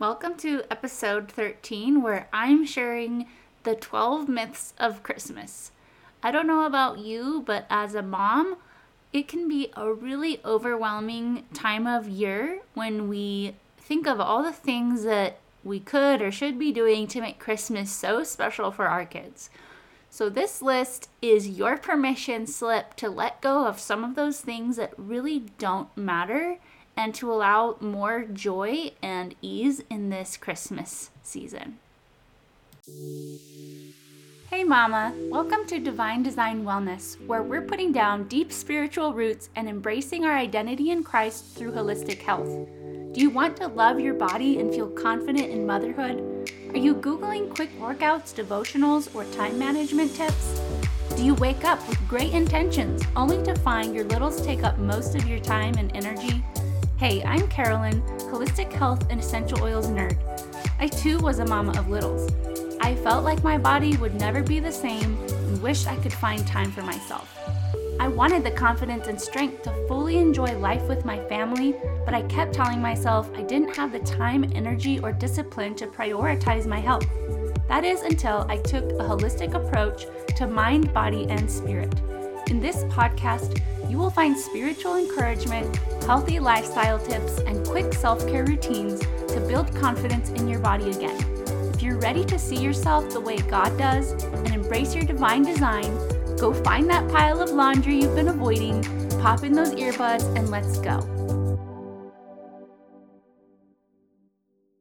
Welcome to episode 13, where I'm sharing the 12 myths of Christmas. I don't know about you, but as a mom, it can be a really overwhelming time of year when we think of all the things that we could or should be doing to make Christmas so special for our kids. So, this list is your permission slip to let go of some of those things that really don't matter and to allow more joy and ease in this Christmas season. Hey, Mama! Welcome to Divine Design Wellness, where we're putting down deep spiritual roots and embracing our identity in Christ through holistic health. Do you want to love your body and feel confident in motherhood? Are you Googling quick workouts, devotionals, or time management tips? Do you wake up with great intentions only to find your littles take up most of your time and energy? Hey, I'm Caroline, holistic health and essential oils nerd. I too was a mama of littles. I felt like my body would never be the same and wished I could find time for myself. I wanted the confidence and strength to fully enjoy life with my family, but I kept telling myself I didn't have the time, energy, or discipline to prioritize my health. That is until I took a holistic approach to mind, body, and spirit. In this podcast, you will find spiritual encouragement, healthy lifestyle tips, and quick self care routines to build confidence in your body again. If you're ready to see yourself the way God does and embrace your divine design, go find that pile of laundry you've been avoiding, pop in those earbuds, and let's go.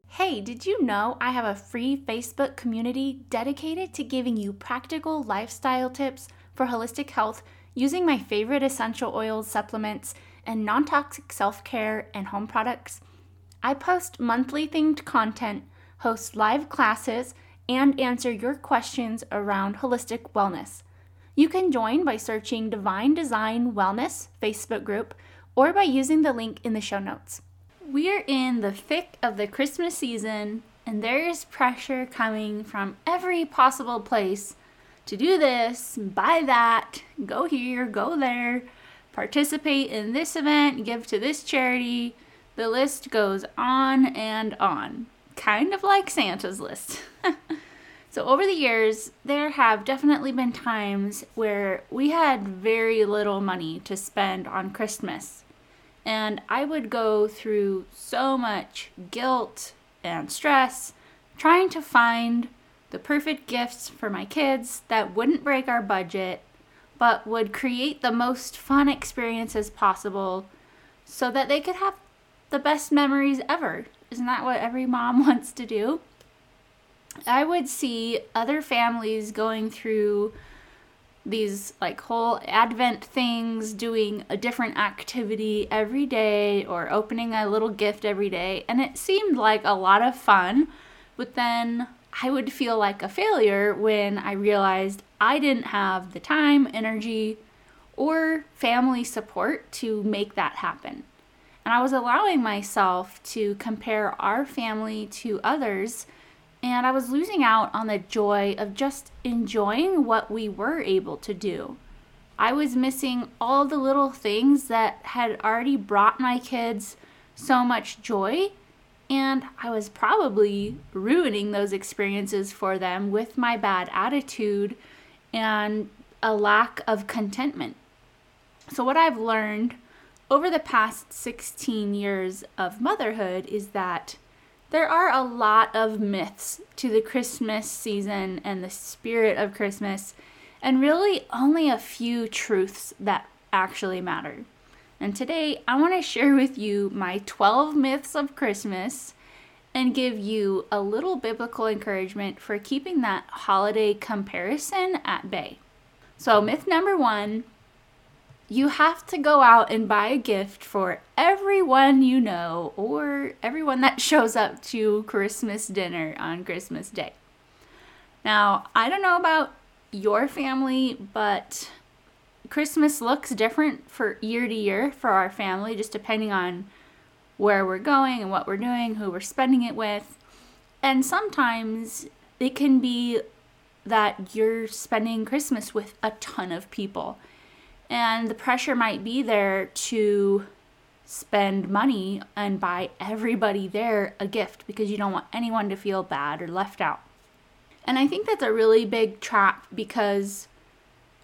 Hey, did you know I have a free Facebook community dedicated to giving you practical lifestyle tips for holistic health using my favorite essential oils, supplements, and non toxic self care and home products? I post monthly themed content, host live classes, and answer your questions around holistic wellness. You can join by searching Divine Design Wellness Facebook group or by using the link in the show notes. We are in the thick of the Christmas season, and there is pressure coming from every possible place to do this, buy that, go here, go there, participate in this event, give to this charity. The list goes on and on, kind of like Santa's list. so, over the years, there have definitely been times where we had very little money to spend on Christmas and I would go through so much guilt and stress trying to find the perfect gifts for my kids that wouldn't break our budget but would create the most fun experiences possible so that they could have the best memories ever. Isn't that what every mom wants to do? I would see other families going through these like whole advent things doing a different activity every day or opening a little gift every day and it seemed like a lot of fun but then i would feel like a failure when i realized i didn't have the time energy or family support to make that happen and i was allowing myself to compare our family to others and I was losing out on the joy of just enjoying what we were able to do. I was missing all the little things that had already brought my kids so much joy, and I was probably ruining those experiences for them with my bad attitude and a lack of contentment. So, what I've learned over the past 16 years of motherhood is that there are a lot of myths to the Christmas season and the spirit of Christmas, and really only a few truths that actually matter. And today I want to share with you my 12 myths of Christmas and give you a little biblical encouragement for keeping that holiday comparison at bay. So, myth number one you have to go out and buy a gift for everyone you know or everyone that shows up to Christmas dinner on Christmas Day. Now, I don't know about your family, but Christmas looks different for year to year for our family, just depending on where we're going and what we're doing, who we're spending it with. And sometimes it can be that you're spending Christmas with a ton of people and the pressure might be there to spend money and buy everybody there a gift because you don't want anyone to feel bad or left out. And I think that's a really big trap because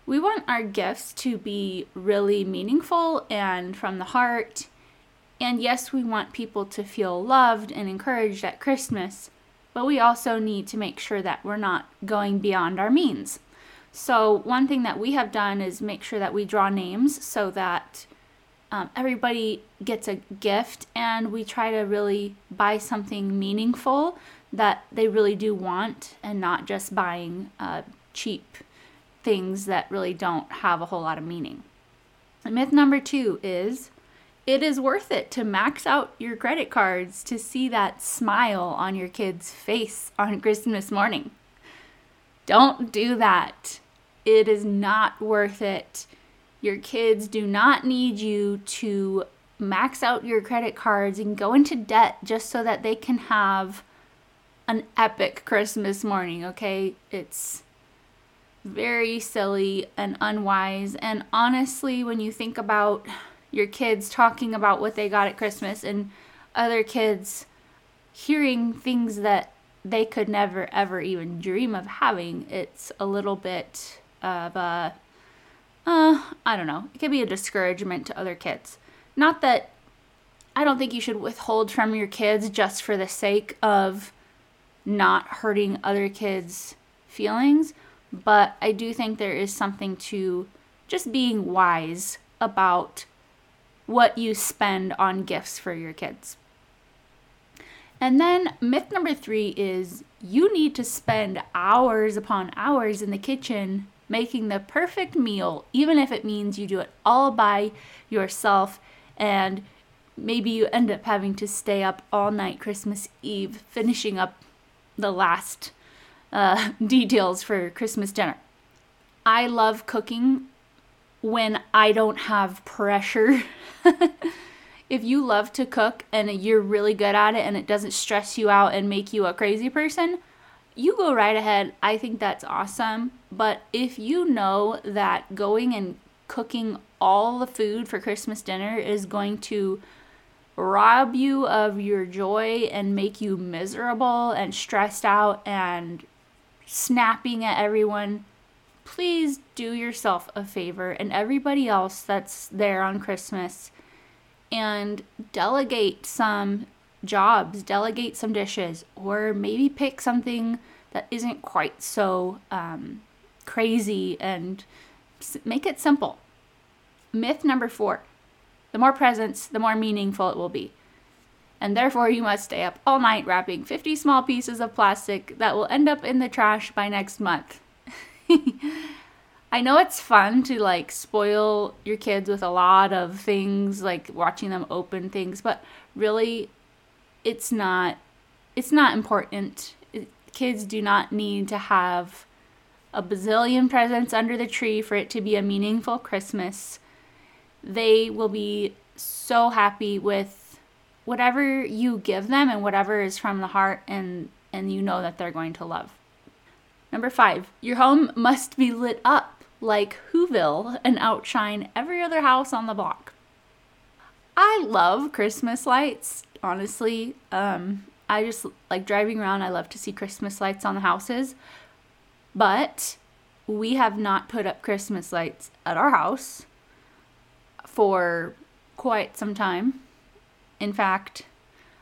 we want our gifts to be really meaningful and from the heart. And yes, we want people to feel loved and encouraged at Christmas, but we also need to make sure that we're not going beyond our means. So, one thing that we have done is make sure that we draw names so that um, everybody gets a gift and we try to really buy something meaningful that they really do want and not just buying cheap things that really don't have a whole lot of meaning. Myth number two is it is worth it to max out your credit cards to see that smile on your kid's face on Christmas morning. Don't do that. It is not worth it your kids do not need you to max out your credit cards and go into debt just so that they can have an epic Christmas morning, okay? It's very silly and unwise. And honestly, when you think about your kids talking about what they got at Christmas and other kids hearing things that they could never ever even dream of having, it's a little bit of a uh, I don't know. It could be a discouragement to other kids. Not that I don't think you should withhold from your kids just for the sake of not hurting other kids' feelings, but I do think there is something to just being wise about what you spend on gifts for your kids. And then myth number three is you need to spend hours upon hours in the kitchen making the perfect meal, even if it means you do it all by yourself and maybe you end up having to stay up all night Christmas Eve finishing up the last uh, details for Christmas dinner. I love cooking when I don't have pressure. if you love to cook and you're really good at it and it doesn't stress you out and make you a crazy person, you go right ahead. I think that's awesome. But if you know that going and cooking all the food for Christmas dinner is going to rob you of your joy and make you miserable and stressed out and snapping at everyone, please do yourself a favor and everybody else that's there on Christmas and delegate some jobs, delegate some dishes, or maybe pick something that isn't quite so um, crazy and make it simple. Myth number four the more presents, the more meaningful it will be. And therefore, you must stay up all night wrapping 50 small pieces of plastic that will end up in the trash by next month. I know it's fun to like spoil your kids with a lot of things, like watching them open things, but really it's not it's not important. kids do not need to have a bazillion presents under the tree for it to be a meaningful Christmas. They will be so happy with whatever you give them and whatever is from the heart and and you know that they're going to love. Number 5, your home must be lit up like Whoville and outshine every other house on the block. I love Christmas lights honestly. Um, I just like driving around. I love to see Christmas lights on the houses, but we have not put up Christmas lights at our house for quite some time. In fact,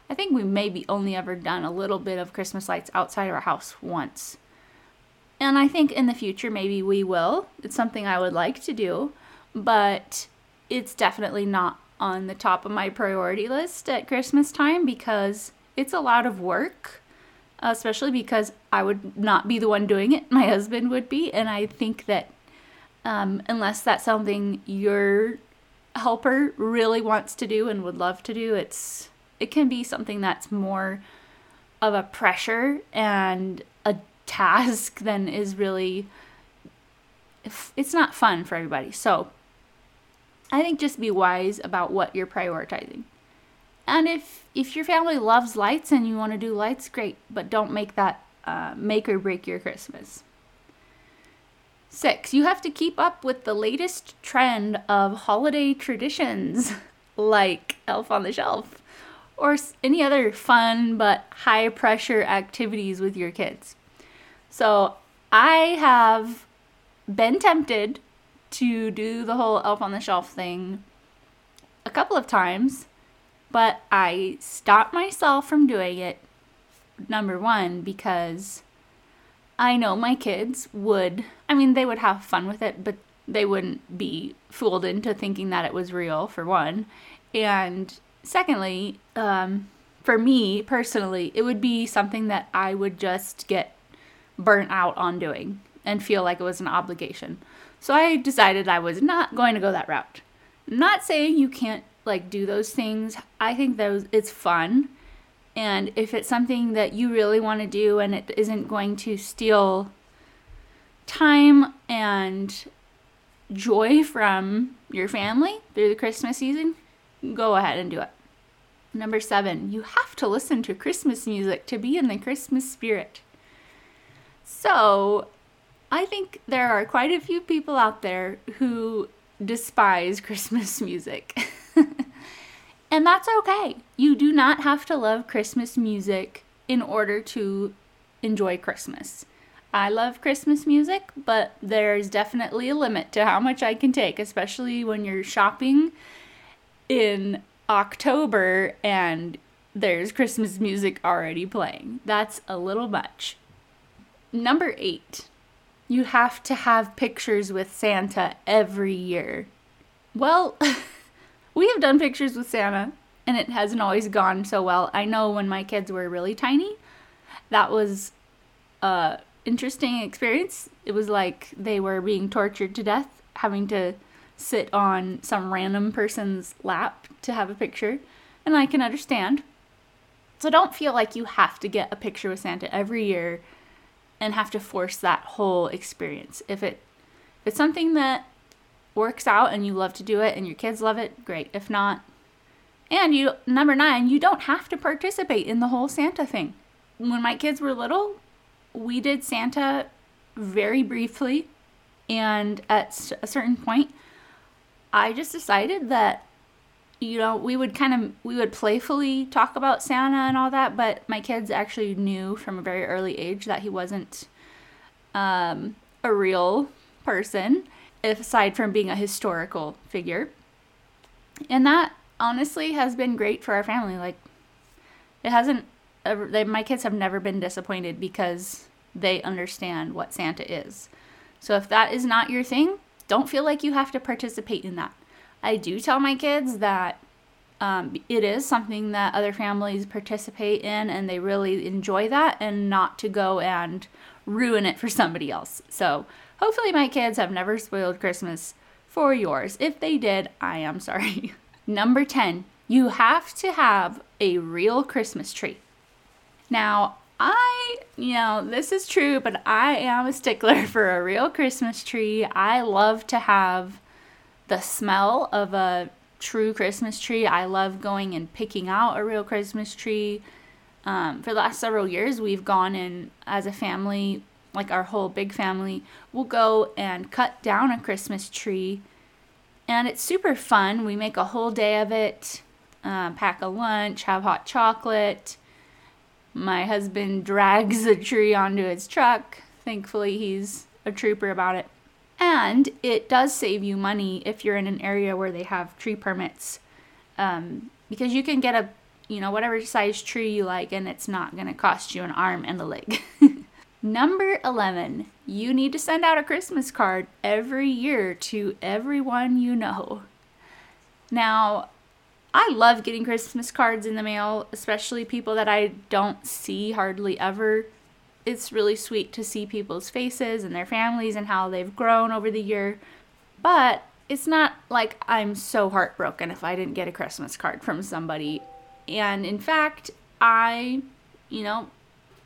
I think we maybe only ever done a little bit of Christmas lights outside our house once. And I think in the future maybe we will. It's something I would like to do, but it's definitely not on the top of my priority list at Christmas time because it's a lot of work, especially because I would not be the one doing it. My husband would be. And I think that um, unless that's something your helper really wants to do and would love to do, it's it can be something that's more of a pressure and a task than is really it's not fun for everybody. So I think just be wise about what you're prioritizing. And if if your family loves lights and you want to do lights, great, but don't make that uh, make or break your Christmas. Six, you have to keep up with the latest trend of holiday traditions. like Elf on the Shelf or any other fun but high pressure activities with your kids. So I have been tempted to do the whole Elf on the Shelf thing a couple of times, but I stopped myself from doing it. Number one, because I know my kids would, I mean, they would have fun with it, but they wouldn't be fooled into thinking that it was real, for one. And secondly, um, for me personally, it would be something that I would just get burnt out on doing and feel like it was an obligation. So I decided I was not going to go that route. not saying you can't like do those things. I think those it's fun. And if it's something that you really want to do and it isn't going to steal time and joy from your family through the Christmas season, go ahead and do it. Number seven, you have to listen to Christmas music to be in the Christmas spirit. So, I think there are quite a few people out there who despise Christmas music. and that's okay. You do not have to love Christmas music in order to enjoy Christmas. I love Christmas music, but there's definitely a limit to how much I can take, especially when you're shopping in October and there's Christmas music already playing. That's a little much. Number eight, you have to have pictures with Santa every year. Well, we have done pictures with Santa and it hasn't always gone so well. I know when my kids were really tiny, that was a interesting experience. It was like they were being tortured to death, having to sit on some random person's lap to have a picture, and I can understand. So don't feel like you have to get a picture with Santa every year and have to force that whole experience. If it if it's something that works out and you love to do it and your kids love it, great. If not, and you number 9, you don't have to participate in the whole Santa thing. When my kids were little, we did Santa very briefly and at a certain point I just decided that you know, we would kind of we would playfully talk about Santa and all that, but my kids actually knew from a very early age that he wasn't um, a real person, aside from being a historical figure. And that honestly has been great for our family. Like, it hasn't. They, my kids have never been disappointed because they understand what Santa is. So if that is not your thing, don't feel like you have to participate in that. I do tell my kids that um, it is something that other families participate in and they really enjoy that and not to go and ruin it for somebody else. So hopefully my kids have never spoiled Christmas for yours. If they did, I am sorry. Number 10, you have to have a real Christmas tree. Now, I, you know, this is true, but I am a stickler for a real Christmas tree. I love to have the smell of a true Christmas tree. I love going and picking out a real Christmas tree. Um, for the last several years, we've gone in as a family, like our whole big family, we'll go and cut down a Christmas tree. And it's super fun. We make a whole day of it, uh, pack a lunch, have hot chocolate. My husband drags a tree onto his truck. Thankfully, he's a trooper about it. And it does save you money if you're in an area where they have tree permits, um, because you can get a, you know, whatever size tree you like, and it's not going to cost you an arm and a leg. Number 11, you need to send out a Christmas card every year to everyone you know. Now, I love getting Christmas cards in the mail, especially people that I don't see hardly ever it's really sweet to see people's faces and their families and how they've grown over the year. But it's not like I'm so heartbroken if I didn't get a Christmas card from somebody. And in fact, I, you know,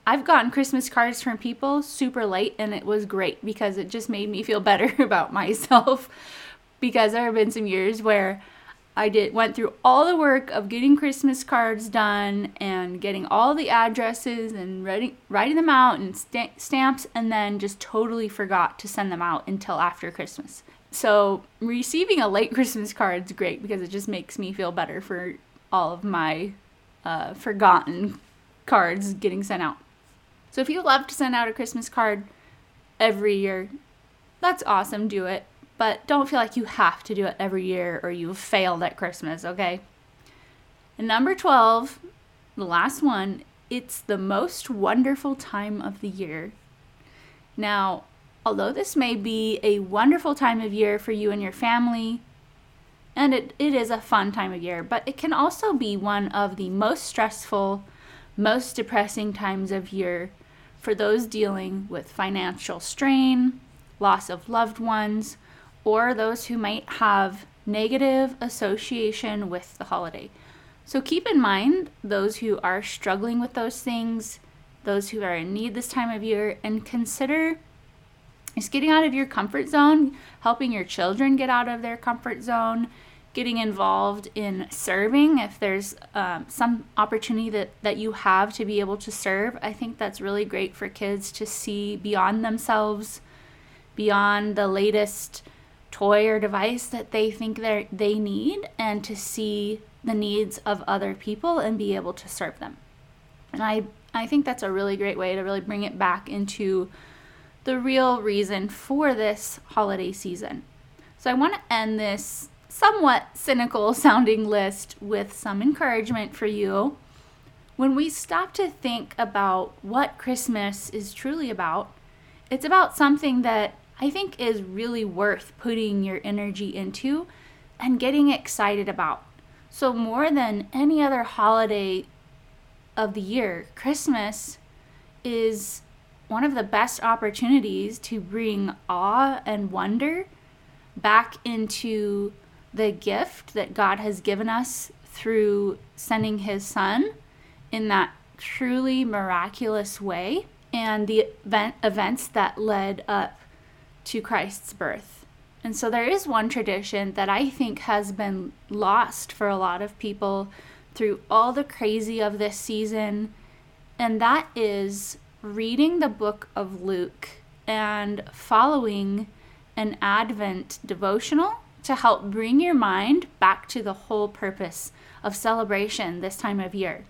I've gotten Christmas cards from people super late and it was great because it just made me feel better about myself because there have been some years where I did went through all the work of getting Christmas cards done and getting all the addresses and writing writing them out and st- stamps and then just totally forgot to send them out until after Christmas. So, receiving a late Christmas card is great because it just makes me feel better for all of my uh, forgotten cards getting sent out. So, if you love to send out a Christmas card every year, that's awesome, do it. But don't feel like you have to do it every year or you've failed at Christmas, okay? And number 12, the last one, it's the most wonderful time of the year. Now, although this may be a wonderful time of year for you and your family, and it, it is a fun time of year, but it can also be one of the most stressful, most depressing times of year for those dealing with financial strain, loss of loved ones, or those who might have negative association with the holiday. So keep in mind those who are struggling with those things, those who are in need this time of year, and consider just getting out of your comfort zone, helping your children get out of their comfort zone, getting involved in serving if there's um, some opportunity that, that you have to be able to serve. I think that's really great for kids to see beyond themselves, beyond the latest toy or device that they think they they need, and to see the needs of other people and be able to serve them. And I, I think that's a really great way to really bring it back into the real reason for this holiday season. So I want to end this somewhat cynical sounding list with some encouragement for you. When we stop to think about what Christmas is truly about, it's about something that I think is really worth putting your energy into and getting excited about. So, more than any other holiday of the year, Christmas is one of the best opportunities to bring awe and wonder back into the gift that God has given us through sending His Son in that truly miraculous way and the event, events that led up to Christ's birth. And so there is one tradition that I think has been lost for a lot of people through all the crazy of this season, and that is reading the book of Luke and following an Advent devotional to help bring your mind back to the whole purpose of celebration this time of year.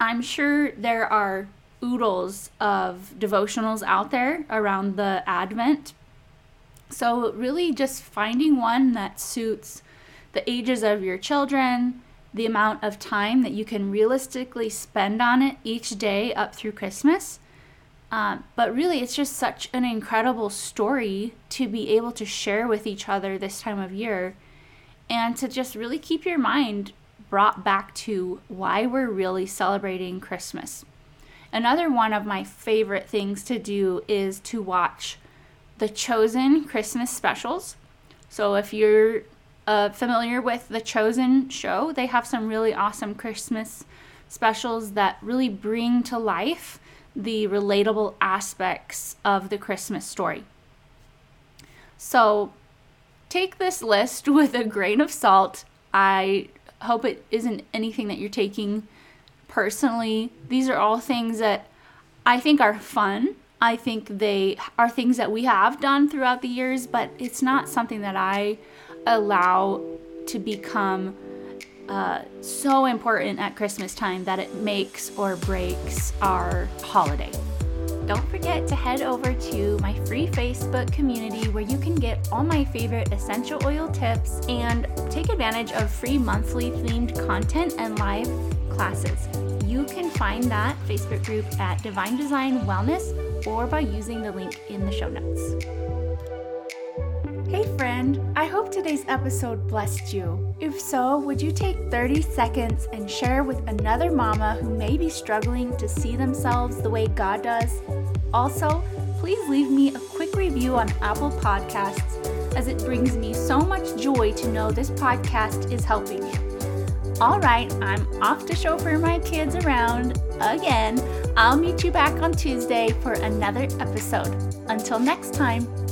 I'm sure there are oodles of devotionals out there around the Advent so, really, just finding one that suits the ages of your children, the amount of time that you can realistically spend on it each day up through Christmas. Um, but really, it's just such an incredible story to be able to share with each other this time of year and to just really keep your mind brought back to why we're really celebrating Christmas. Another one of my favorite things to do is to watch the Chosen Christmas specials. So if you're uh, familiar with the Chosen show, they have some really awesome Christmas specials that really bring to life the relatable aspects of the Christmas story. So take this list with a grain of salt. I hope it isn't anything that you're taking personally. These are all things that I think are fun I think they are things that we have done throughout the years, but it's not something that I allow to become uh, so important at Christmas time that it makes or breaks our holiday. Don't forget to head over to my free Facebook community where you can get all my favorite essential oil tips and take advantage of free monthly themed content and live classes. You can find that Facebook group at Divine Design Wellness or by using the link in the show notes. Hey, friend, I hope today's episode blessed you. If so, would you take 30 seconds and share with another mama who may be struggling to see themselves the way God does? Also, please leave me a quick review on Apple Podcasts as it brings me so much joy to know this podcast is helping you. All right, I'm off to chauffeur my kids around again. I'll meet you back on Tuesday for another episode. Until next time.